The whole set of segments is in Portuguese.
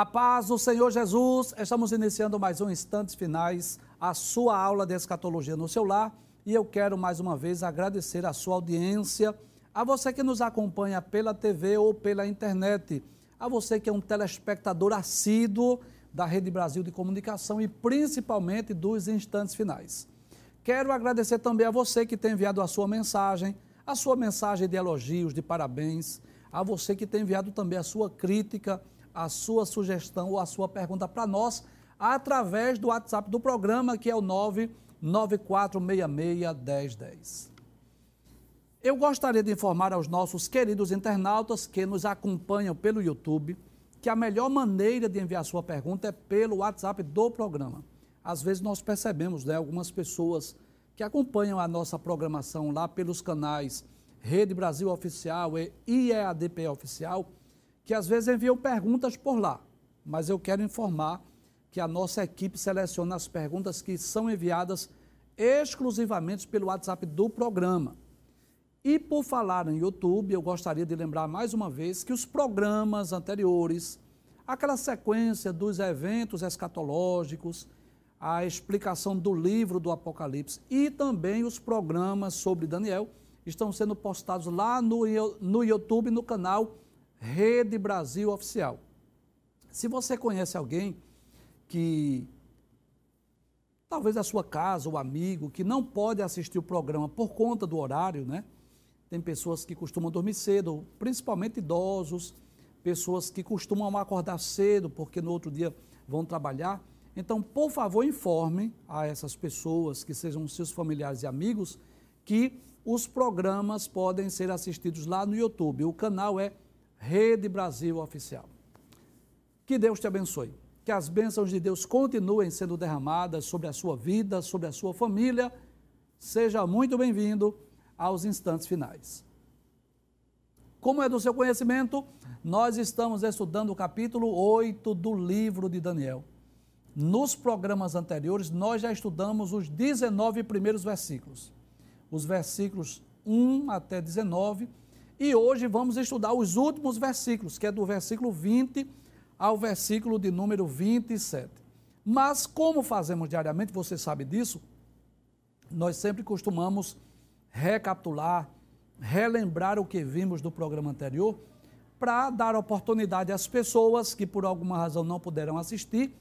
A paz do Senhor Jesus, estamos iniciando mais um Instantes Finais, a sua aula de escatologia no seu lar. E eu quero mais uma vez agradecer a sua audiência, a você que nos acompanha pela TV ou pela internet, a você que é um telespectador assíduo da Rede Brasil de Comunicação e principalmente dos Instantes Finais. Quero agradecer também a você que tem enviado a sua mensagem, a sua mensagem de elogios, de parabéns, a você que tem enviado também a sua crítica, a sua sugestão ou a sua pergunta para nós através do WhatsApp do programa, que é o 994661010. Eu gostaria de informar aos nossos queridos internautas que nos acompanham pelo YouTube que a melhor maneira de enviar sua pergunta é pelo WhatsApp do programa. Às vezes nós percebemos, né, algumas pessoas que acompanham a nossa programação lá pelos canais Rede Brasil Oficial e IEADP Oficial, que às vezes enviam perguntas por lá. Mas eu quero informar que a nossa equipe seleciona as perguntas que são enviadas exclusivamente pelo WhatsApp do programa. E por falar em YouTube, eu gostaria de lembrar mais uma vez que os programas anteriores, aquela sequência dos eventos escatológicos, a explicação do livro do Apocalipse e também os programas sobre Daniel estão sendo postados lá no, no YouTube, no canal Rede Brasil Oficial. Se você conhece alguém que talvez a sua casa ou amigo que não pode assistir o programa por conta do horário, né? Tem pessoas que costumam dormir cedo, principalmente idosos, pessoas que costumam acordar cedo porque no outro dia vão trabalhar. Então, por favor, informe a essas pessoas que sejam seus familiares e amigos que os programas podem ser assistidos lá no YouTube. O canal é Rede Brasil Oficial. Que Deus te abençoe. Que as bênçãos de Deus continuem sendo derramadas sobre a sua vida, sobre a sua família. Seja muito bem-vindo aos instantes finais. Como é do seu conhecimento, nós estamos estudando o capítulo 8 do livro de Daniel. Nos programas anteriores, nós já estudamos os 19 primeiros versículos, os versículos 1 até 19, e hoje vamos estudar os últimos versículos, que é do versículo 20 ao versículo de número 27. Mas, como fazemos diariamente, você sabe disso, nós sempre costumamos recapitular, relembrar o que vimos do programa anterior, para dar oportunidade às pessoas que por alguma razão não puderam assistir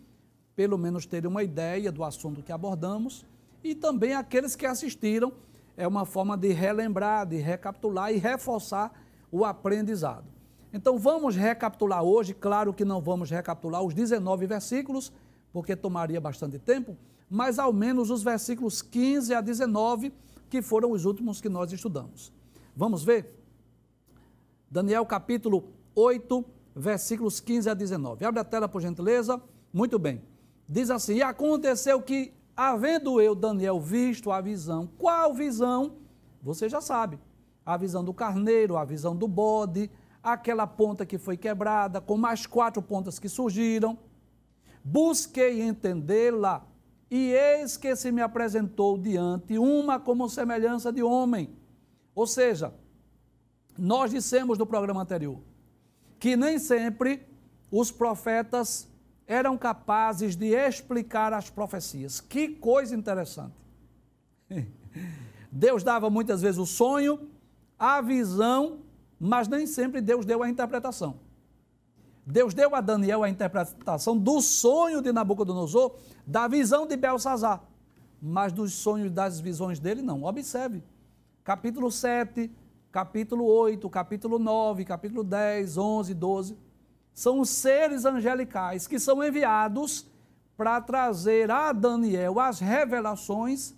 pelo menos terem uma ideia do assunto que abordamos, e também aqueles que assistiram, é uma forma de relembrar, de recapitular e reforçar o aprendizado. Então vamos recapitular hoje, claro que não vamos recapitular os 19 versículos, porque tomaria bastante tempo, mas ao menos os versículos 15 a 19, que foram os últimos que nós estudamos. Vamos ver? Daniel capítulo 8, versículos 15 a 19. Abre a tela, por gentileza. Muito bem diz assim: E aconteceu que, havendo eu, Daniel, visto a visão, qual visão? Você já sabe. A visão do carneiro, a visão do bode, aquela ponta que foi quebrada, com mais quatro pontas que surgiram. Busquei entendê-la, e eis que se me apresentou diante uma como semelhança de homem. Ou seja, nós dissemos no programa anterior que nem sempre os profetas eram capazes de explicar as profecias. Que coisa interessante. Deus dava muitas vezes o sonho, a visão, mas nem sempre Deus deu a interpretação. Deus deu a Daniel a interpretação do sonho de Nabucodonosor, da visão de Belsazar, mas dos sonhos das visões dele não. Observe. Capítulo 7, capítulo 8, capítulo 9, capítulo 10, 11, 12 são os seres angelicais que são enviados para trazer a Daniel as revelações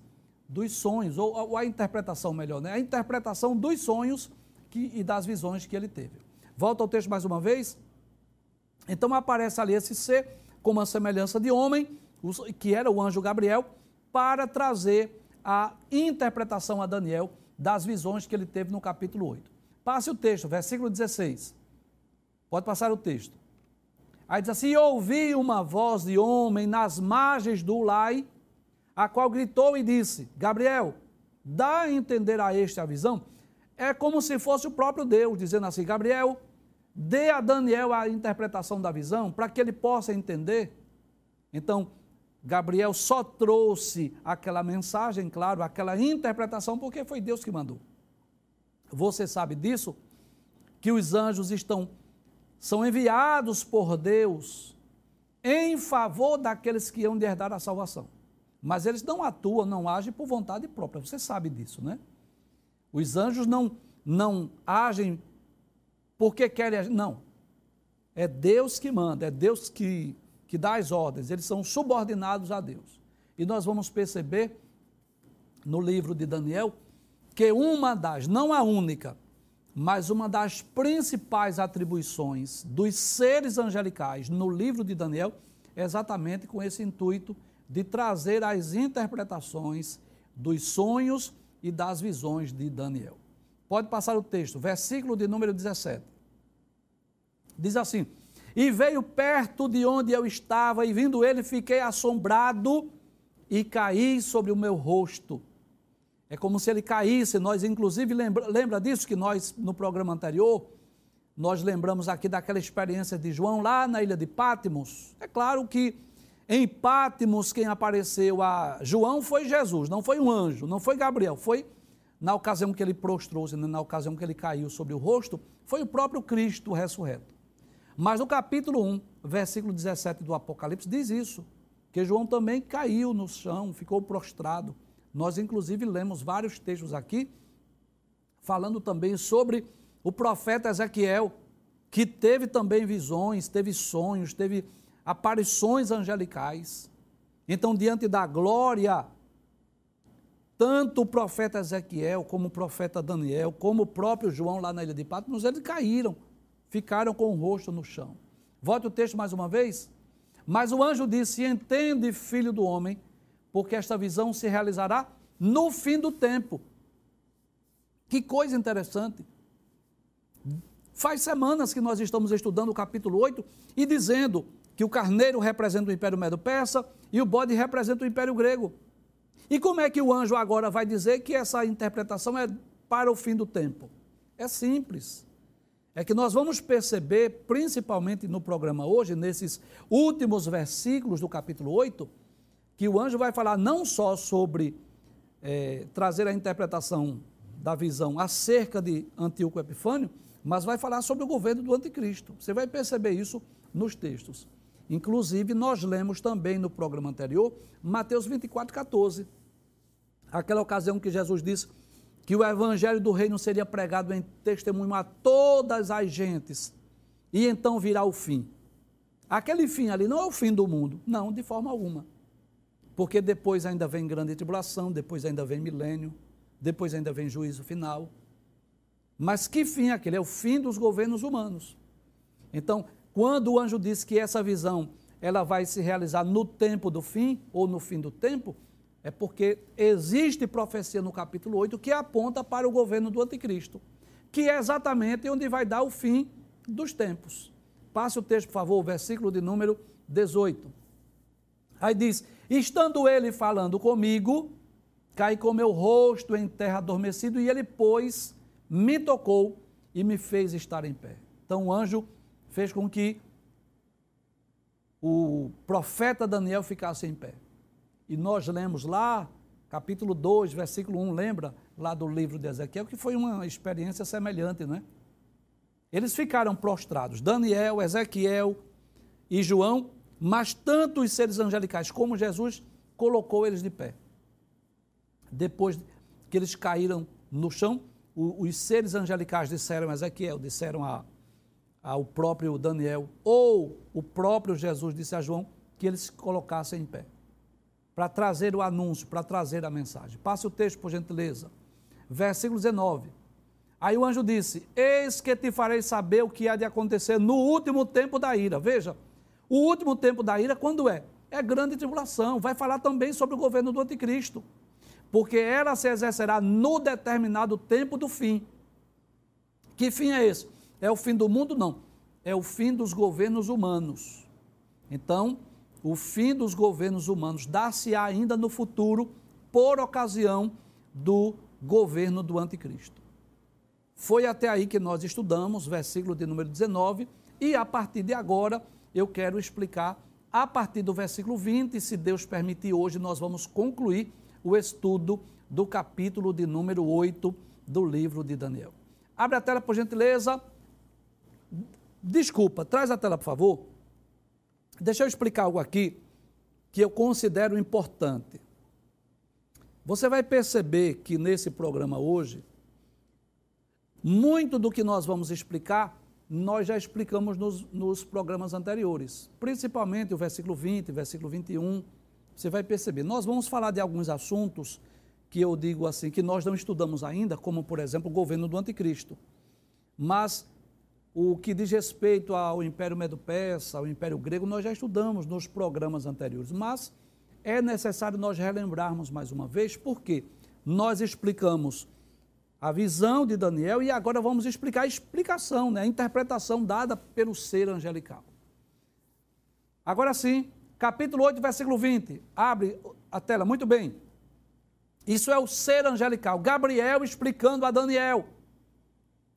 dos sonhos, ou, ou, a interpretação melhor, né? A interpretação dos sonhos que, e das visões que ele teve. Volta ao texto mais uma vez. Então aparece ali esse ser com uma semelhança de homem, que era o anjo Gabriel, para trazer a interpretação a Daniel das visões que ele teve no capítulo 8. Passe o texto, versículo 16. Pode passar o texto. Aí diz assim: ouvi uma voz de homem nas margens do Lai, a qual gritou e disse: Gabriel, dá a entender a este a visão. É como se fosse o próprio Deus dizendo assim: Gabriel, dê a Daniel a interpretação da visão para que ele possa entender. Então, Gabriel só trouxe aquela mensagem, claro, aquela interpretação, porque foi Deus que mandou. Você sabe disso? Que os anjos estão são enviados por Deus em favor daqueles que hão de herdar a salvação. Mas eles não atuam, não agem por vontade própria. Você sabe disso, né? Os anjos não não agem porque querem agir. Não. É Deus que manda, é Deus que, que dá as ordens. Eles são subordinados a Deus. E nós vamos perceber no livro de Daniel que uma das, não a única, mas uma das principais atribuições dos seres angelicais no livro de Daniel é exatamente com esse intuito de trazer as interpretações dos sonhos e das visões de Daniel. Pode passar o texto, versículo de número 17. Diz assim: E veio perto de onde eu estava, e vindo ele, fiquei assombrado e caí sobre o meu rosto. É como se ele caísse. Nós, inclusive, lembra, lembra disso que nós, no programa anterior, nós lembramos aqui daquela experiência de João lá na ilha de Pátimos. É claro que em Pátimos quem apareceu a João foi Jesus, não foi um anjo, não foi Gabriel, foi na ocasião que ele prostrou-se, na ocasião que ele caiu sobre o rosto, foi o próprio Cristo ressurreto. Mas no capítulo 1, versículo 17 do Apocalipse, diz isso, que João também caiu no chão, ficou prostrado. Nós, inclusive, lemos vários textos aqui, falando também sobre o profeta Ezequiel, que teve também visões, teve sonhos, teve aparições angelicais. Então, diante da glória tanto o profeta Ezequiel, como o profeta Daniel, como o próprio João lá na ilha de Patmos, eles caíram, ficaram com o rosto no chão. Volte o texto mais uma vez. Mas o anjo disse: Entende, filho do homem, porque esta visão se realizará no fim do tempo. Que coisa interessante. Faz semanas que nós estamos estudando o capítulo 8 e dizendo que o carneiro representa o Império Medo-Persa e o bode representa o Império Grego. E como é que o anjo agora vai dizer que essa interpretação é para o fim do tempo? É simples. É que nós vamos perceber, principalmente no programa hoje, nesses últimos versículos do capítulo 8, que o anjo vai falar não só sobre é, trazer a interpretação da visão acerca de Antíoco Epifânio, mas vai falar sobre o governo do anticristo. Você vai perceber isso nos textos. Inclusive, nós lemos também no programa anterior, Mateus 24, 14 aquela ocasião que Jesus disse que o evangelho do reino seria pregado em testemunho a todas as gentes, e então virá o fim. Aquele fim ali não é o fim do mundo, não, de forma alguma. Porque depois ainda vem grande tribulação, depois ainda vem milênio, depois ainda vem juízo final. Mas que fim é aquele? É o fim dos governos humanos. Então, quando o anjo disse que essa visão ela vai se realizar no tempo do fim ou no fim do tempo, é porque existe profecia no capítulo 8 que aponta para o governo do anticristo, que é exatamente onde vai dar o fim dos tempos. Passe o texto, por favor, o versículo de número 18. Aí diz: Estando ele falando comigo, caí com meu rosto em terra adormecido, e ele, pois, me tocou e me fez estar em pé. Então o anjo fez com que o profeta Daniel ficasse em pé. E nós lemos lá, capítulo 2, versículo 1, lembra lá do livro de Ezequiel, que foi uma experiência semelhante, não é? Eles ficaram prostrados, Daniel, Ezequiel e João, mas tanto os seres angelicais como Jesus colocou eles de pé. Depois que eles caíram no chão, os seres angelicais disseram a Ezequiel, disseram a, ao próprio Daniel, ou o próprio Jesus disse a João, que eles se colocassem em pé para trazer o anúncio, para trazer a mensagem. Passe o texto, por gentileza. Versículo 19. Aí o anjo disse: Eis que te farei saber o que há de acontecer no último tempo da ira. Veja, o último tempo da ira, quando é? É grande tribulação. Vai falar também sobre o governo do anticristo. Porque ela se exercerá no determinado tempo do fim. Que fim é esse? É o fim do mundo? Não. É o fim dos governos humanos. Então, o fim dos governos humanos dar-se-á ainda no futuro por ocasião do governo do anticristo. Foi até aí que nós estudamos, versículo de número 19, e a partir de agora eu quero explicar a partir do versículo 20, se Deus permitir, hoje nós vamos concluir o estudo do capítulo de número 8 do livro de Daniel. Abre a tela, por gentileza. Desculpa, traz a tela, por favor. Deixa eu explicar algo aqui que eu considero importante. Você vai perceber que nesse programa hoje, muito do que nós vamos explicar nós já explicamos nos, nos programas anteriores, principalmente o versículo 20, versículo 21. Você vai perceber. Nós vamos falar de alguns assuntos que eu digo assim, que nós não estudamos ainda, como, por exemplo, o governo do anticristo. Mas o que diz respeito ao Império Medo-Persa, ao Império Grego, nós já estudamos nos programas anteriores. Mas é necessário nós relembrarmos mais uma vez, porque nós explicamos a visão de Daniel e agora vamos explicar a explicação, né, a interpretação dada pelo ser angelical. Agora sim, capítulo 8, versículo 20. Abre a tela, muito bem. Isso é o ser angelical. Gabriel explicando a Daniel,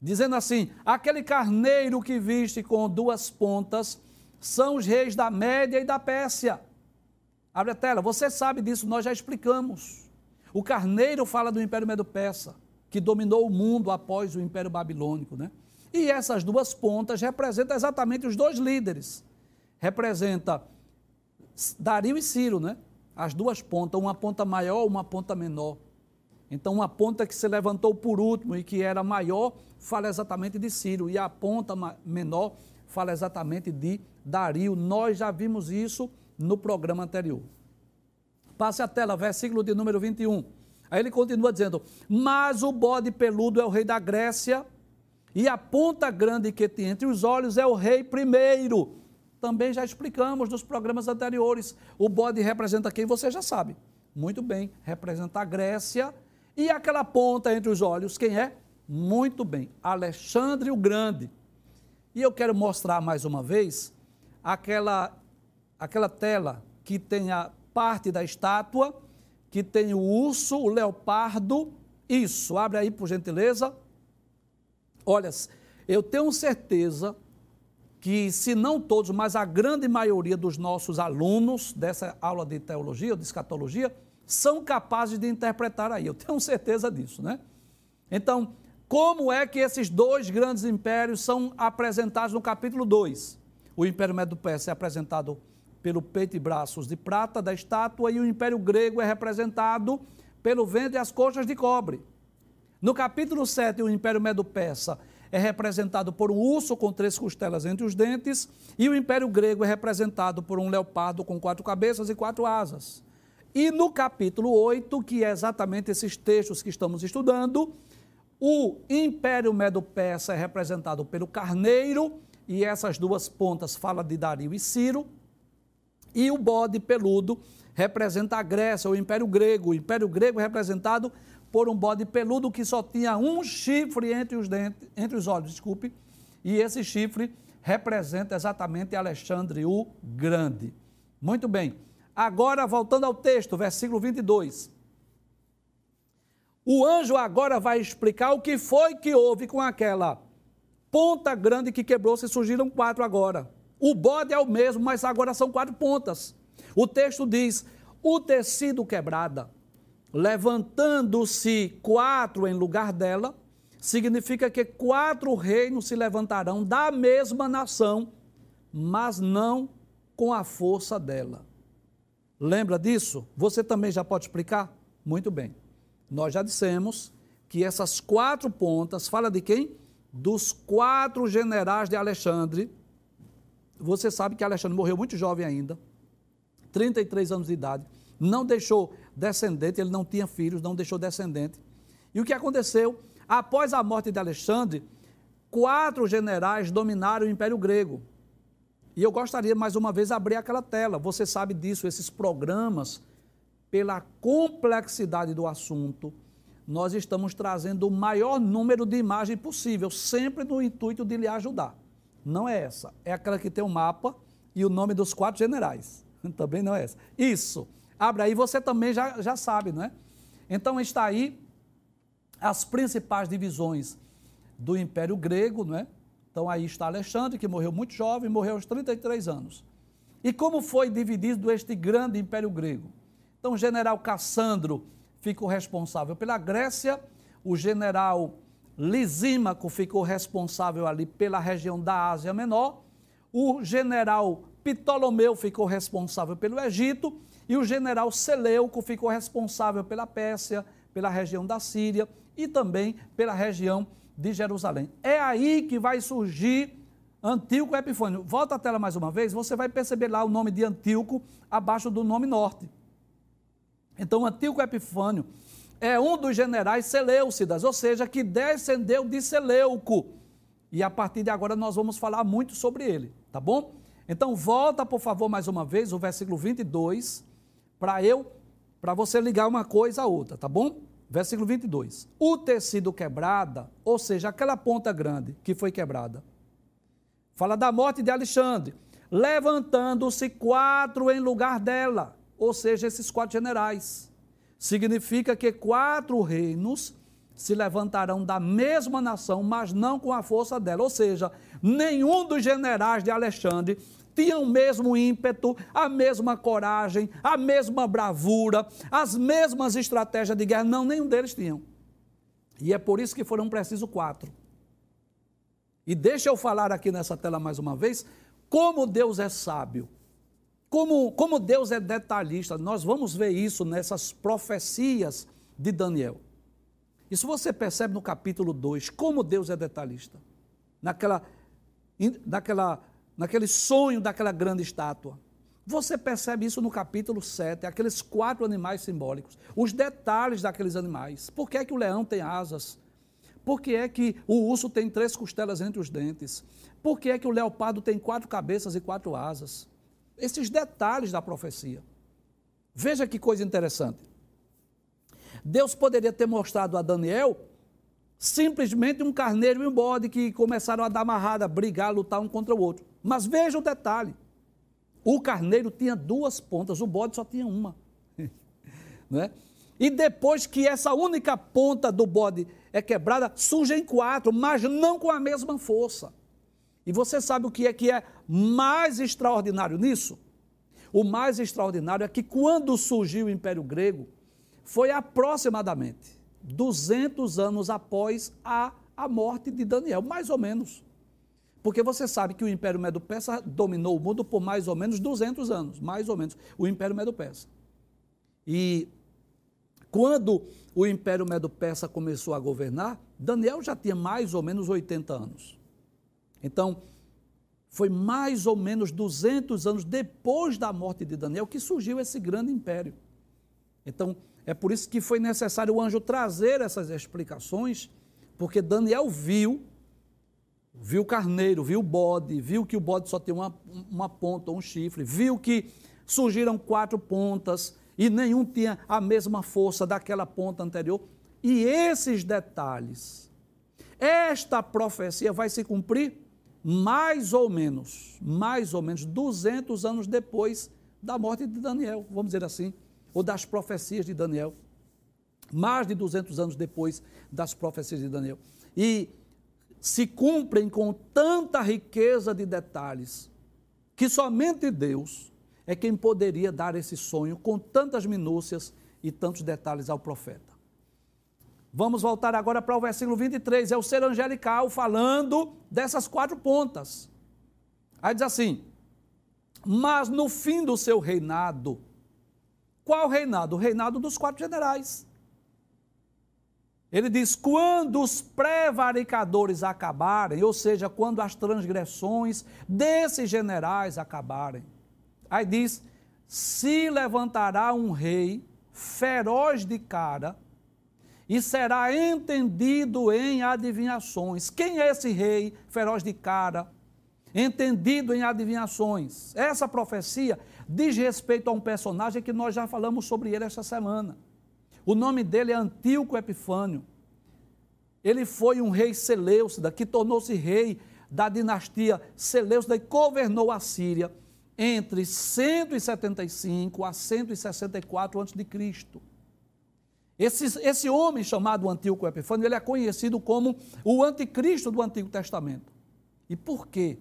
dizendo assim: aquele carneiro que viste com duas pontas são os reis da Média e da Pérsia. Abre a tela, você sabe disso, nós já explicamos. O carneiro fala do Império Medo-Persa que dominou o mundo após o Império Babilônico. Né? E essas duas pontas representam exatamente os dois líderes. Representa Dario e Ciro, né? As duas pontas, uma ponta maior, uma ponta menor. Então, uma ponta que se levantou por último e que era maior, fala exatamente de Ciro, e a ponta menor fala exatamente de Dario. Nós já vimos isso no programa anterior. Passe a tela, versículo de número 21. Aí ele continua dizendo: Mas o bode peludo é o rei da Grécia, e a ponta grande que tem entre os olhos é o rei primeiro. Também já explicamos nos programas anteriores. O bode representa quem você já sabe. Muito bem, representa a Grécia. E aquela ponta entre os olhos, quem é? Muito bem, Alexandre o Grande. E eu quero mostrar mais uma vez aquela, aquela tela que tem a parte da estátua que tem o urso, o leopardo, isso, abre aí por gentileza. Olha, eu tenho certeza que, se não todos, mas a grande maioria dos nossos alunos dessa aula de teologia ou de escatologia são capazes de interpretar aí. Eu tenho certeza disso, né? Então, como é que esses dois grandes impérios são apresentados no capítulo 2? O Império Medo-Persa é apresentado pelo peito e braços de prata da estátua e o Império Grego é representado pelo ventre e as coxas de cobre. No capítulo 7, o Império Medo-Persa é representado por um urso com três costelas entre os dentes e o Império Grego é representado por um leopardo com quatro cabeças e quatro asas. E no capítulo 8, que é exatamente esses textos que estamos estudando, o Império Medo-Persa é representado pelo carneiro, e essas duas pontas fala de Dario e Ciro, e o bode peludo representa a Grécia, o Império Grego. O Império Grego é representado por um bode peludo que só tinha um chifre entre os, dentes, entre os olhos, desculpe, e esse chifre representa exatamente Alexandre o Grande. Muito bem. Agora, voltando ao texto, versículo 22. O anjo agora vai explicar o que foi que houve com aquela ponta grande que quebrou-se, surgiram quatro agora. O bode é o mesmo, mas agora são quatro pontas. O texto diz: o tecido quebrada, levantando-se quatro em lugar dela, significa que quatro reinos se levantarão da mesma nação, mas não com a força dela. Lembra disso? Você também já pode explicar? Muito bem. Nós já dissemos que essas quatro pontas fala de quem? Dos quatro generais de Alexandre, você sabe que Alexandre morreu muito jovem ainda, 33 anos de idade, não deixou descendente, ele não tinha filhos, não deixou descendente. E o que aconteceu? Após a morte de Alexandre, quatro generais dominaram o Império Grego. E eu gostaria mais uma vez abrir aquela tela. Você sabe disso, esses programas, pela complexidade do assunto, nós estamos trazendo o maior número de imagens possível, sempre no intuito de lhe ajudar. Não é essa. É aquela que tem o um mapa e o nome dos quatro generais. Também não é essa. Isso. Abre aí, você também já, já sabe, não é? Então está aí as principais divisões do Império Grego, não é? Então aí está Alexandre, que morreu muito jovem, morreu aos 33 anos. E como foi dividido este grande Império Grego? Então o general Cassandro ficou responsável pela Grécia, o general Lisímaco ficou responsável ali pela região da Ásia Menor, o general Ptolomeu ficou responsável pelo Egito e o general Seleuco ficou responsável pela Pérsia, pela região da Síria e também pela região de Jerusalém. É aí que vai surgir Antíoco Epifânio. Volta a tela mais uma vez, você vai perceber lá o nome de Antíoco abaixo do nome norte. Então, Antíoco Epifânio é um dos generais Seleucidas, ou seja, que descendeu de Seleuco. E a partir de agora nós vamos falar muito sobre ele, tá bom? Então, volta, por favor, mais uma vez, o versículo 22, para eu, para você ligar uma coisa a outra, tá bom? Versículo 22. O tecido quebrada, ou seja, aquela ponta grande que foi quebrada. Fala da morte de Alexandre. Levantando-se quatro em lugar dela, ou seja, esses quatro generais. Significa que quatro reinos se levantarão da mesma nação, mas não com a força dela. Ou seja, nenhum dos generais de Alexandre tinham o mesmo ímpeto, a mesma coragem, a mesma bravura, as mesmas estratégias de guerra. Não, nenhum deles tinham. E é por isso que foram precisos quatro. E deixa eu falar aqui nessa tela mais uma vez, como Deus é sábio, como, como Deus é detalhista. Nós vamos ver isso nessas profecias de Daniel. Isso você percebe no capítulo 2, como Deus é detalhista. Naquela, naquela naquele sonho daquela grande estátua. Você percebe isso no capítulo 7, aqueles quatro animais simbólicos, os detalhes daqueles animais. Por que é que o leão tem asas? Por que é que o urso tem três costelas entre os dentes? Por que é que o leopardo tem quatro cabeças e quatro asas? Esses detalhes da profecia. Veja que coisa interessante. Deus poderia ter mostrado a Daniel simplesmente um carneiro e um bode que começaram a dar amarrada, brigar, lutar um contra o outro. Mas veja o detalhe: o carneiro tinha duas pontas, o bode só tinha uma. né? E depois que essa única ponta do bode é quebrada, surgem quatro, mas não com a mesma força. E você sabe o que é que é mais extraordinário nisso? O mais extraordinário é que quando surgiu o Império Grego, foi aproximadamente 200 anos após a, a morte de Daniel, mais ou menos. Porque você sabe que o Império Medo-Persa dominou o mundo por mais ou menos 200 anos, mais ou menos, o Império Medo-Persa. E quando o Império Medo-Persa começou a governar, Daniel já tinha mais ou menos 80 anos. Então, foi mais ou menos 200 anos depois da morte de Daniel que surgiu esse grande império. Então, é por isso que foi necessário o anjo trazer essas explicações, porque Daniel viu, viu o carneiro, viu o bode, viu que o bode só tem uma, uma ponta, um chifre, viu que surgiram quatro pontas e nenhum tinha a mesma força daquela ponta anterior. E esses detalhes, esta profecia vai se cumprir mais ou menos, mais ou menos 200 anos depois da morte de Daniel, vamos dizer assim ou das profecias de Daniel, mais de 200 anos depois das profecias de Daniel. E se cumprem com tanta riqueza de detalhes que somente Deus é quem poderia dar esse sonho com tantas minúcias e tantos detalhes ao profeta. Vamos voltar agora para o versículo 23, é o ser angelical falando dessas quatro pontas. Aí diz assim: Mas no fim do seu reinado, qual reinado? O reinado dos quatro generais. Ele diz: quando os prevaricadores acabarem, ou seja, quando as transgressões desses generais acabarem. Aí diz: se levantará um rei feroz de cara e será entendido em adivinhações. Quem é esse rei feroz de cara? Entendido em adivinhações. Essa profecia diz respeito a um personagem que nós já falamos sobre ele esta semana. O nome dele é Antíoco Epifânio. Ele foi um rei Seleucida, que tornou-se rei da dinastia Seleucida e governou a Síria entre 175 a 164 a.C. Esse, esse homem chamado Antíoco Epifânio, ele é conhecido como o anticristo do Antigo Testamento. E por quê?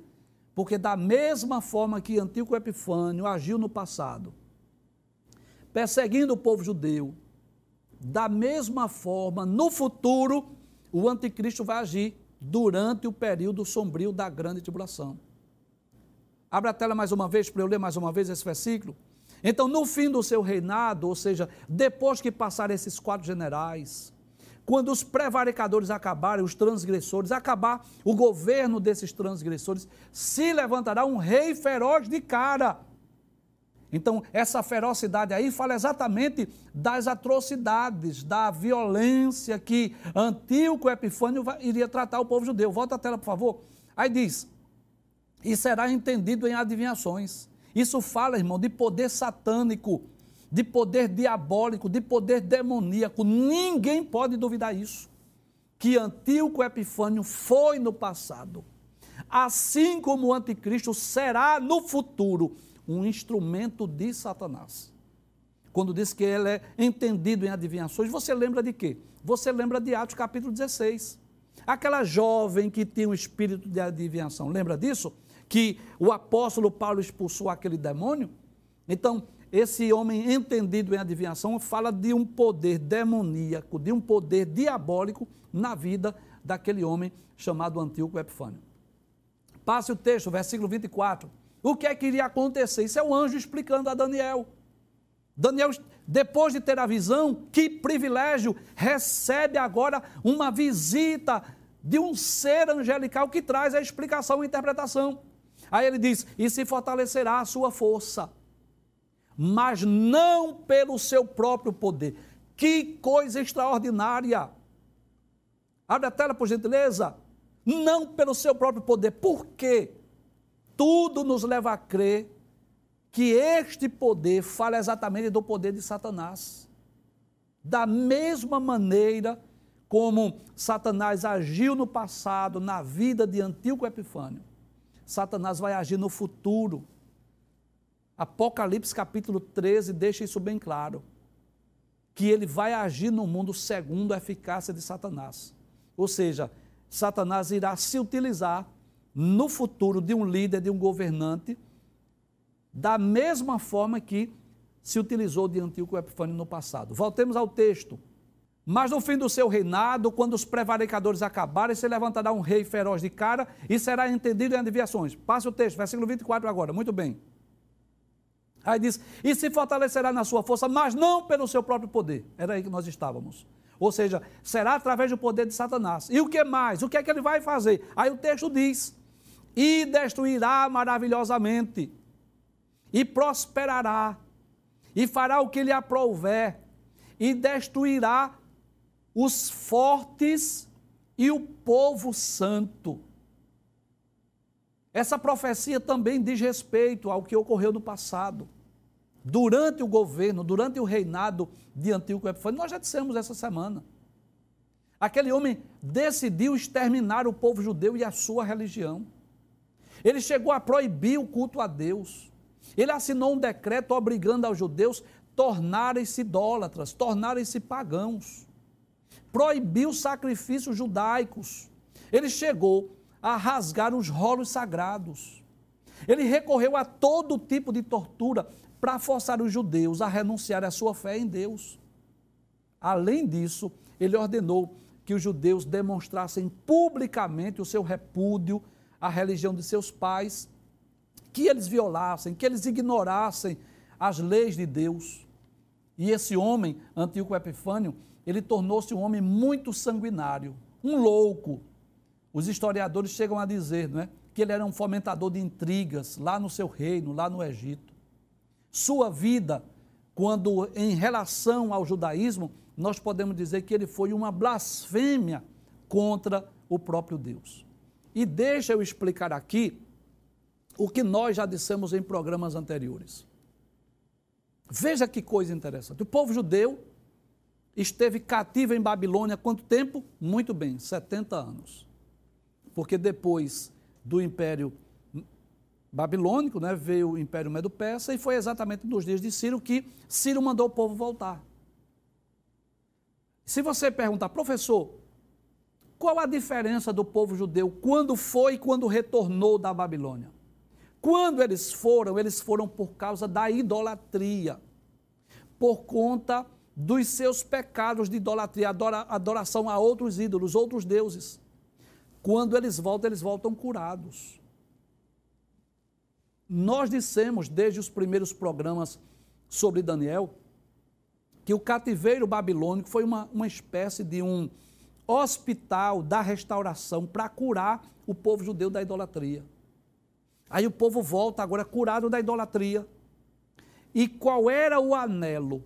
Porque da mesma forma que Antíoco Epifânio agiu no passado, perseguindo o povo judeu, da mesma forma, no futuro, o anticristo vai agir durante o período sombrio da grande tribulação. Abra a tela mais uma vez para eu ler mais uma vez esse versículo. Então, no fim do seu reinado, ou seja, depois que passarem esses quatro generais, quando os prevaricadores acabarem, os transgressores, acabar o governo desses transgressores, se levantará um rei feroz de cara. Então, essa ferocidade aí fala exatamente das atrocidades, da violência que Antíoco Epifânio iria tratar o povo judeu. Volta a tela, por favor. Aí diz: e será entendido em adivinhações. Isso fala, irmão, de poder satânico, de poder diabólico, de poder demoníaco. Ninguém pode duvidar isso. Que Antíoco Epifânio foi no passado, assim como o anticristo será no futuro um instrumento de Satanás. Quando diz que ele é entendido em adivinhações, você lembra de quê? Você lembra de Atos capítulo 16. Aquela jovem que tinha um espírito de adivinhação, lembra disso? Que o apóstolo Paulo expulsou aquele demônio. Então, esse homem entendido em adivinhação fala de um poder demoníaco, de um poder diabólico na vida daquele homem chamado Antíoco Epifânio. Passe o texto, versículo 24. O que é que iria acontecer? Isso é o anjo explicando a Daniel. Daniel, depois de ter a visão, que privilégio, recebe agora uma visita de um ser angelical que traz a explicação e a interpretação. Aí ele diz: e se fortalecerá a sua força, mas não pelo seu próprio poder. Que coisa extraordinária! Abre a tela, por gentileza. Não pelo seu próprio poder. Por quê? Tudo nos leva a crer que este poder fala exatamente do poder de Satanás. Da mesma maneira como Satanás agiu no passado, na vida de Antíoco Epifânio, Satanás vai agir no futuro. Apocalipse capítulo 13 deixa isso bem claro. Que ele vai agir no mundo segundo a eficácia de Satanás. Ou seja, Satanás irá se utilizar no futuro de um líder, de um governante, da mesma forma que se utilizou de Antíoco Epifânio no passado. Voltemos ao texto. Mas no fim do seu reinado, quando os prevaricadores acabarem, se levantará um rei feroz de cara e será entendido em adivinhações. Passe o texto, versículo 24 agora, muito bem. Aí diz: E se fortalecerá na sua força, mas não pelo seu próprio poder. Era aí que nós estávamos. Ou seja, será através do poder de Satanás. E o que mais? O que é que ele vai fazer? Aí o texto diz: E destruirá maravilhosamente, e prosperará, e fará o que lhe aprouver, e destruirá os fortes e o povo santo. Essa profecia também diz respeito ao que ocorreu no passado. Durante o governo, durante o reinado de Antíoco Epifânio, nós já dissemos essa semana. Aquele homem decidiu exterminar o povo judeu e a sua religião. Ele chegou a proibir o culto a Deus. Ele assinou um decreto obrigando aos judeus tornarem-se idólatras, tornarem-se pagãos proibiu sacrifícios judaicos. Ele chegou a rasgar os rolos sagrados. Ele recorreu a todo tipo de tortura para forçar os judeus a renunciar à sua fé em Deus. Além disso, ele ordenou que os judeus demonstrassem publicamente o seu repúdio à religião de seus pais, que eles violassem, que eles ignorassem as leis de Deus. E esse homem, Antíoco Epifânio, ele tornou-se um homem muito sanguinário, um louco. Os historiadores chegam a dizer não é, que ele era um fomentador de intrigas lá no seu reino, lá no Egito. Sua vida, quando em relação ao judaísmo, nós podemos dizer que ele foi uma blasfêmia contra o próprio Deus. E deixa eu explicar aqui o que nós já dissemos em programas anteriores. Veja que coisa interessante. O povo judeu esteve cativa em Babilônia quanto tempo? Muito bem, 70 anos. Porque depois do Império Babilônico, né, veio o Império Medo-Persa e foi exatamente nos dias de Ciro que Ciro mandou o povo voltar. Se você perguntar, professor, qual a diferença do povo judeu quando foi e quando retornou da Babilônia? Quando eles foram, eles foram por causa da idolatria, por conta dos seus pecados de idolatria, adoração a outros ídolos, outros deuses. Quando eles voltam, eles voltam curados. Nós dissemos desde os primeiros programas sobre Daniel que o cativeiro babilônico foi uma, uma espécie de um hospital da restauração para curar o povo judeu da idolatria. Aí o povo volta agora curado da idolatria. E qual era o anelo,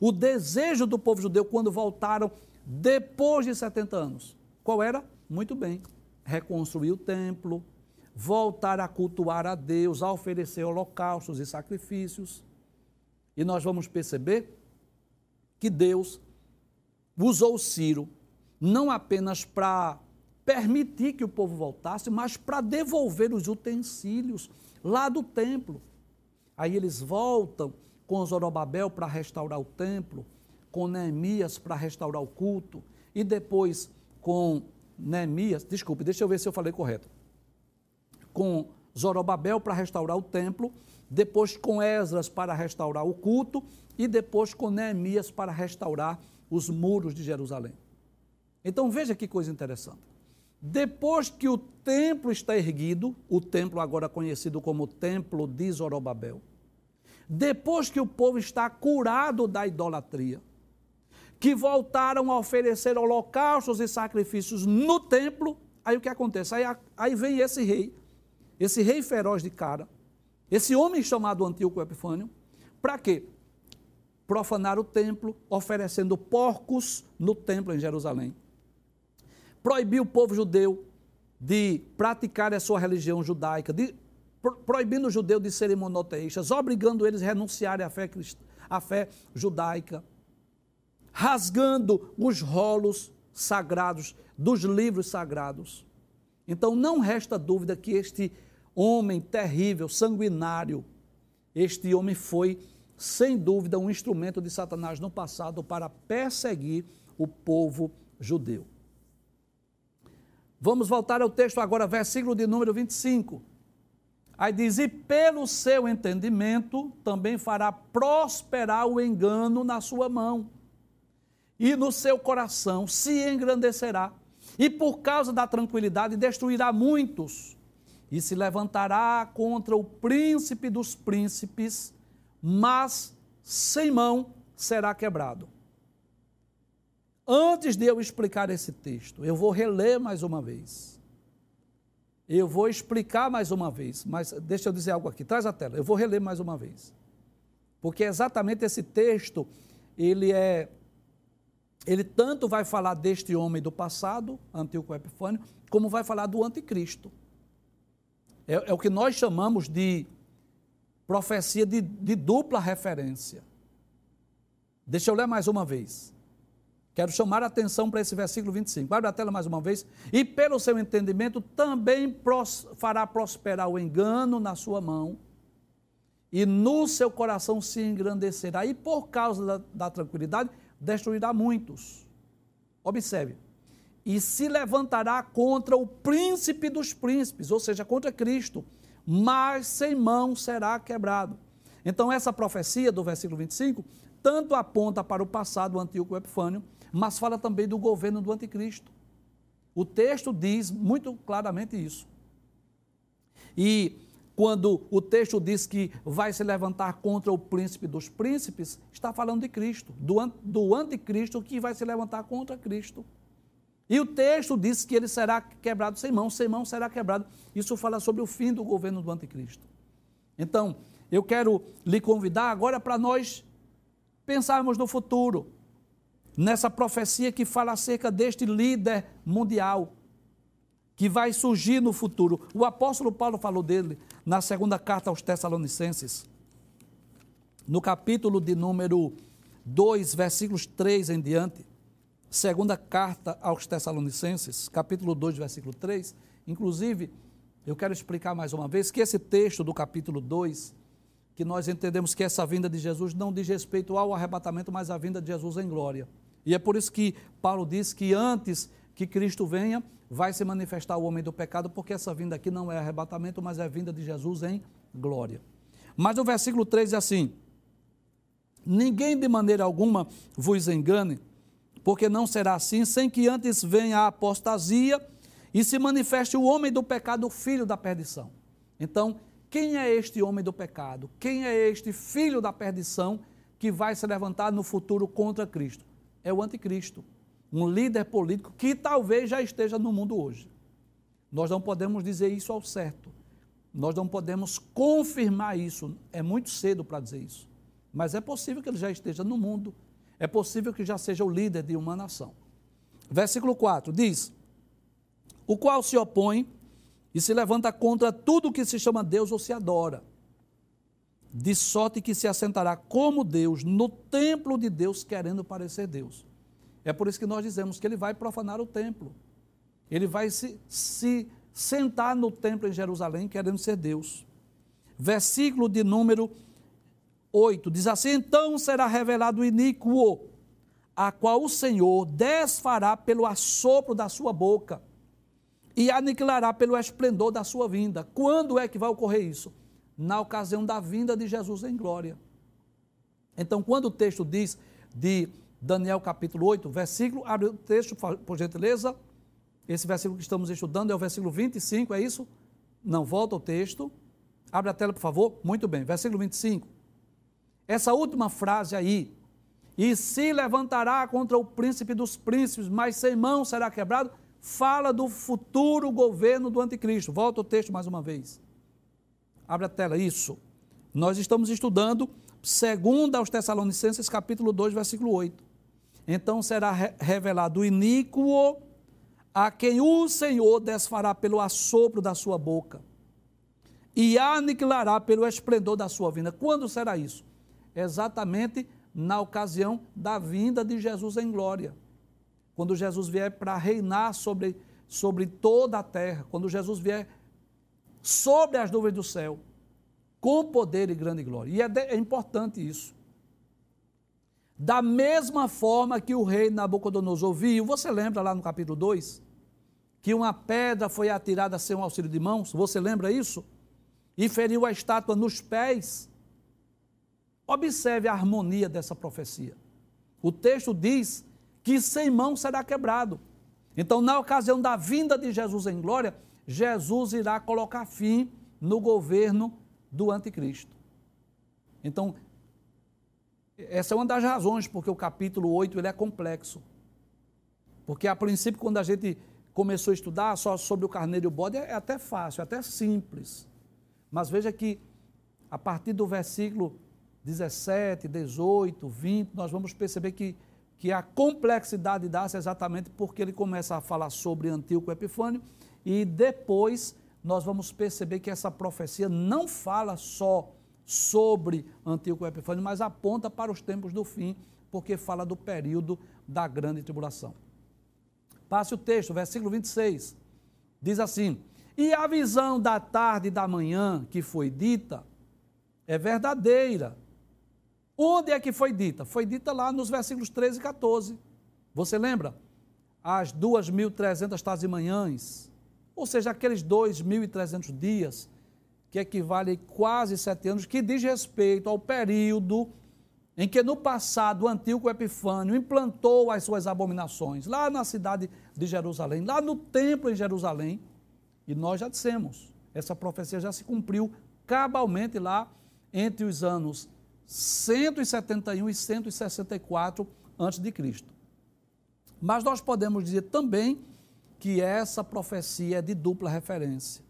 o desejo do povo judeu quando voltaram depois de 70 anos? Qual era? Muito bem, reconstruir o templo, voltar a cultuar a Deus, a oferecer holocaustos e sacrifícios. E nós vamos perceber que Deus usou Ciro não apenas para permitir que o povo voltasse, mas para devolver os utensílios lá do templo. Aí eles voltam com Zorobabel para restaurar o templo, com Neemias para restaurar o culto, e depois com Neemias, desculpe, deixa eu ver se eu falei correto. Com Zorobabel para restaurar o templo, depois com Esdras para restaurar o culto e depois com Neemias para restaurar os muros de Jerusalém. Então veja que coisa interessante. Depois que o templo está erguido, o templo agora conhecido como Templo de Zorobabel, depois que o povo está curado da idolatria, que voltaram a oferecer holocaustos e sacrifícios no templo, aí o que acontece? Aí, aí vem esse rei, esse rei feroz de cara, esse homem chamado Antíoco Epifânio, para quê? Profanar o templo, oferecendo porcos no templo em Jerusalém. Proibir o povo judeu de praticar a sua religião judaica, de proibindo o judeu de serem monoteístas, obrigando eles a renunciarem à fé, à fé judaica, rasgando os rolos sagrados dos livros sagrados. Então não resta dúvida que este homem terrível, sanguinário, este homem foi, sem dúvida, um instrumento de Satanás no passado para perseguir o povo judeu. Vamos voltar ao texto agora, versículo de número 25. Aí diz: E pelo seu entendimento também fará prosperar o engano na sua mão, e no seu coração se engrandecerá, e por causa da tranquilidade destruirá muitos, e se levantará contra o príncipe dos príncipes, mas sem mão será quebrado. Antes de eu explicar esse texto, eu vou reler mais uma vez eu vou explicar mais uma vez, mas deixa eu dizer algo aqui, traz a tela, eu vou reler mais uma vez. Porque exatamente esse texto, ele é ele tanto vai falar deste homem do passado, Antíoco Epifânio, como vai falar do anticristo. É, é o que nós chamamos de profecia de, de dupla referência. Deixa eu ler mais uma vez. Quero chamar a atenção para esse versículo 25. Abre a tela mais uma vez. E pelo seu entendimento também pros, fará prosperar o engano na sua mão, e no seu coração se engrandecerá, e por causa da, da tranquilidade destruirá muitos. Observe. E se levantará contra o príncipe dos príncipes, ou seja, contra Cristo, mas sem mão será quebrado. Então, essa profecia do versículo 25 tanto aponta para o passado, o Antíoco Epifânio, mas fala também do governo do anticristo. O texto diz muito claramente isso. E quando o texto diz que vai se levantar contra o príncipe dos príncipes, está falando de Cristo, do, do anticristo que vai se levantar contra Cristo. E o texto diz que ele será quebrado sem mão, sem mão será quebrado. Isso fala sobre o fim do governo do anticristo. Então, eu quero lhe convidar agora para nós pensarmos no futuro nessa profecia que fala acerca deste líder mundial que vai surgir no futuro. O apóstolo Paulo falou dele na segunda carta aos Tessalonicenses, no capítulo de número 2, versículos 3 em diante. Segunda carta aos Tessalonicenses, capítulo 2, versículo 3. Inclusive, eu quero explicar mais uma vez que esse texto do capítulo 2, que nós entendemos que essa vinda de Jesus não diz respeito ao arrebatamento, mas à vinda de Jesus em glória E é por isso que Paulo diz que antes que Cristo venha, vai se manifestar o homem do pecado, porque essa vinda aqui não é arrebatamento, mas é a vinda de Jesus em glória. Mas o versículo 3 é assim: Ninguém de maneira alguma vos engane, porque não será assim, sem que antes venha a apostasia e se manifeste o homem do pecado, o filho da perdição. Então, quem é este homem do pecado? Quem é este filho da perdição que vai se levantar no futuro contra Cristo? É o anticristo, um líder político que talvez já esteja no mundo hoje. Nós não podemos dizer isso ao certo. Nós não podemos confirmar isso. É muito cedo para dizer isso. Mas é possível que ele já esteja no mundo. É possível que já seja o líder de uma nação. Versículo 4 diz: O qual se opõe e se levanta contra tudo que se chama Deus ou se adora, de sorte que se assentará como Deus no templo de Deus, querendo parecer Deus. É por isso que nós dizemos que ele vai profanar o templo. Ele vai se, se sentar no templo em Jerusalém, querendo ser Deus. Versículo de número 8 diz assim: Então será revelado o iníquo, a qual o Senhor desfará pelo assopro da sua boca e aniquilará pelo esplendor da sua vinda. Quando é que vai ocorrer isso? Na ocasião da vinda de Jesus em glória. Então, quando o texto diz de Daniel capítulo 8, versículo, abre o texto, por gentileza. Esse versículo que estamos estudando é o versículo 25, é isso? Não, volta ao texto. Abre a tela, por favor. Muito bem, versículo 25. Essa última frase aí, e se levantará contra o príncipe dos príncipes, mas sem mão será quebrado, fala do futuro governo do anticristo. Volta o texto mais uma vez. Abre a tela, isso. Nós estamos estudando, segundo aos Tessalonicenses, capítulo 2, versículo 8. Então será revelado o iníquo a quem o Senhor desfará pelo assopro da sua boca e aniquilará pelo esplendor da sua vinda. Quando será isso? Exatamente na ocasião da vinda de Jesus em glória quando Jesus vier para reinar sobre, sobre toda a terra, quando Jesus vier sobre as nuvens do céu, com poder e grande glória. E é, de, é importante isso. Da mesma forma que o rei Nabucodonosor viu, você lembra lá no capítulo 2? Que uma pedra foi atirada sem um auxílio de mãos, você lembra isso? E feriu a estátua nos pés. Observe a harmonia dessa profecia. O texto diz que sem mão será quebrado. Então, na ocasião da vinda de Jesus em glória, Jesus irá colocar fim no governo do anticristo. Então, essa é uma das razões porque o capítulo 8 ele é complexo. Porque a princípio, quando a gente começou a estudar só sobre o carneiro e o bode, é até fácil, é até simples. Mas veja que a partir do versículo 17, 18, 20, nós vamos perceber que que a complexidade dá-se exatamente porque ele começa a falar sobre Antíoco Epifânio e depois nós vamos perceber que essa profecia não fala só sobre Antíoco Epifânio, mas aponta para os tempos do fim, porque fala do período da grande tribulação. Passe o texto, versículo 26. Diz assim: E a visão da tarde e da manhã que foi dita é verdadeira Onde é que foi dita? Foi dita lá nos versículos 13 e 14. Você lembra? As 2.300 tardes e manhãs, ou seja, aqueles 2.300 dias, que equivale a quase sete anos, que diz respeito ao período em que no passado o antigo Epifânio implantou as suas abominações, lá na cidade de Jerusalém, lá no templo em Jerusalém, e nós já dissemos, essa profecia já se cumpriu cabalmente lá entre os anos 171 e 164 a.C. Mas nós podemos dizer também que essa profecia é de dupla referência.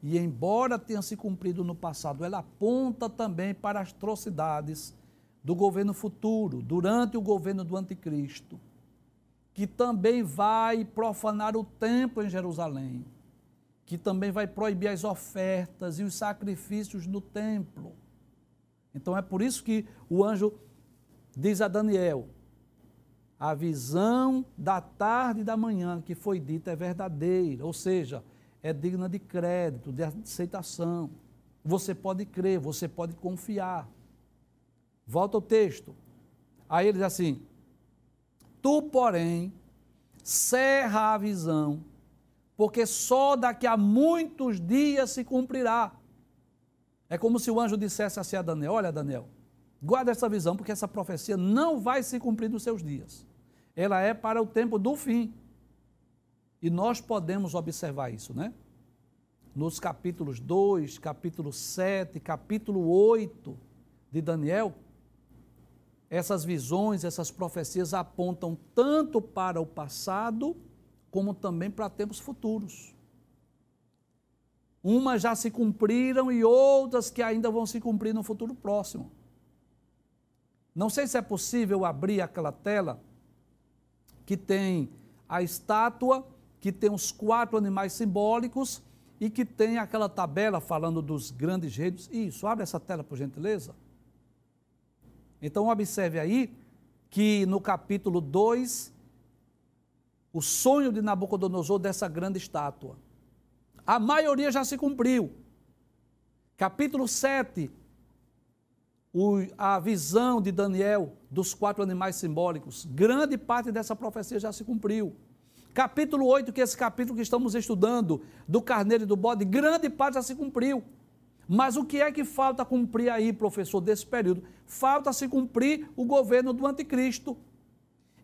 E embora tenha se cumprido no passado, ela aponta também para as atrocidades do governo futuro, durante o governo do anticristo, que também vai profanar o templo em Jerusalém, que também vai proibir as ofertas e os sacrifícios no templo então é por isso que o anjo diz a Daniel: a visão da tarde e da manhã que foi dita é verdadeira, ou seja, é digna de crédito, de aceitação. Você pode crer, você pode confiar. Volta ao texto. Aí ele diz assim: Tu, porém, cerra a visão, porque só daqui a muitos dias se cumprirá. É como se o anjo dissesse assim a Daniel: Olha, Daniel, guarda essa visão, porque essa profecia não vai se cumprir nos seus dias. Ela é para o tempo do fim. E nós podemos observar isso, né? Nos capítulos 2, capítulo 7, capítulo 8 de Daniel, essas visões, essas profecias apontam tanto para o passado, como também para tempos futuros. Umas já se cumpriram e outras que ainda vão se cumprir no futuro próximo. Não sei se é possível abrir aquela tela que tem a estátua, que tem os quatro animais simbólicos e que tem aquela tabela falando dos grandes reis. Isso, abre essa tela por gentileza. Então, observe aí que no capítulo 2, o sonho de Nabucodonosor dessa grande estátua. A maioria já se cumpriu. Capítulo 7, o, a visão de Daniel dos quatro animais simbólicos. Grande parte dessa profecia já se cumpriu. Capítulo 8, que é esse capítulo que estamos estudando, do carneiro e do bode, grande parte já se cumpriu. Mas o que é que falta cumprir aí, professor, desse período? Falta se cumprir o governo do anticristo.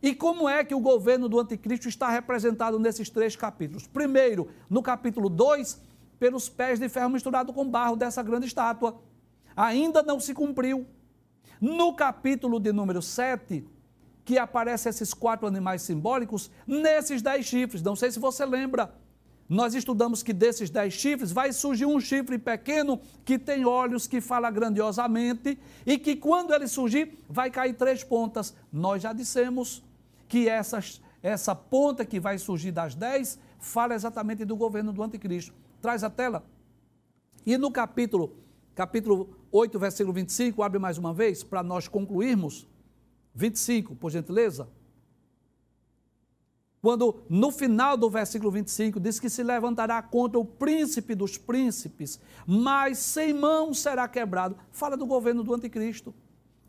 E como é que o governo do anticristo está representado nesses três capítulos? Primeiro, no capítulo 2, pelos pés de ferro misturado com barro dessa grande estátua. Ainda não se cumpriu. No capítulo de número 7, que aparecem esses quatro animais simbólicos, nesses dez chifres. Não sei se você lembra nós estudamos que desses dez chifres vai surgir um chifre pequeno que tem olhos, que fala grandiosamente e que quando ele surgir vai cair três pontas. Nós já dissemos que essas, essa ponta que vai surgir das dez fala exatamente do governo do anticristo. Traz a tela. E no capítulo, capítulo 8, versículo 25, abre mais uma vez para nós concluirmos. 25, por gentileza quando no final do versículo 25 diz que se levantará contra o príncipe dos príncipes, mas sem mão será quebrado, fala do governo do anticristo.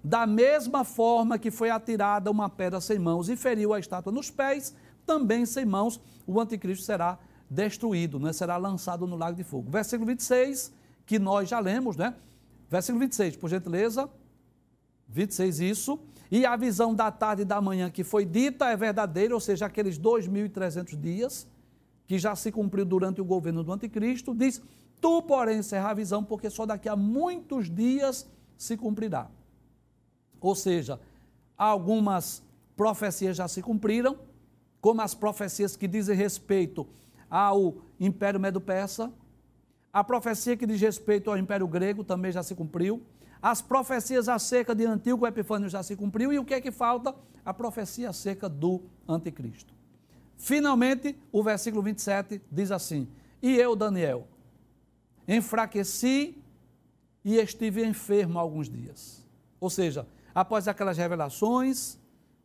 Da mesma forma que foi atirada uma pedra sem mãos e feriu a estátua nos pés, também sem mãos o anticristo será destruído, né? será lançado no lago de fogo. Versículo 26, que nós já lemos, né? Versículo 26, por gentileza. 26, isso. E a visão da tarde e da manhã que foi dita é verdadeira, ou seja, aqueles 2.300 dias que já se cumpriu durante o governo do anticristo, diz, tu, porém, encerra a visão, porque só daqui a muitos dias se cumprirá. Ou seja, algumas profecias já se cumpriram, como as profecias que dizem respeito ao Império Medo-Persa, a profecia que diz respeito ao Império Grego também já se cumpriu, as profecias acerca de Antíoco Epifânio já se cumpriu e o que é que falta? A profecia acerca do anticristo. Finalmente, o versículo 27 diz assim: E eu, Daniel, enfraqueci e estive enfermo alguns dias. Ou seja, após aquelas revelações,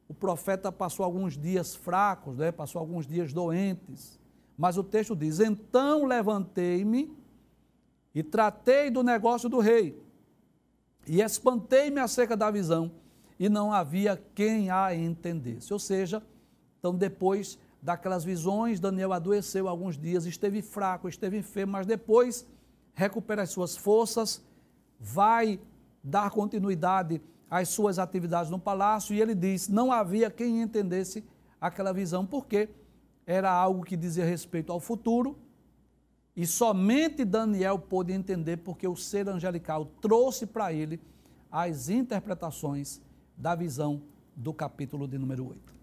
o profeta passou alguns dias fracos, né? passou alguns dias doentes. Mas o texto diz: Então levantei-me e tratei do negócio do rei e espantei-me acerca da visão, e não havia quem a entendesse. Ou seja, então depois daquelas visões, Daniel adoeceu alguns dias, esteve fraco, esteve enfermo, mas depois recupera as suas forças, vai dar continuidade às suas atividades no palácio, e ele diz: não havia quem entendesse aquela visão, porque era algo que dizia respeito ao futuro, e somente Daniel pôde entender porque o ser angelical trouxe para ele as interpretações da visão do capítulo de número 8.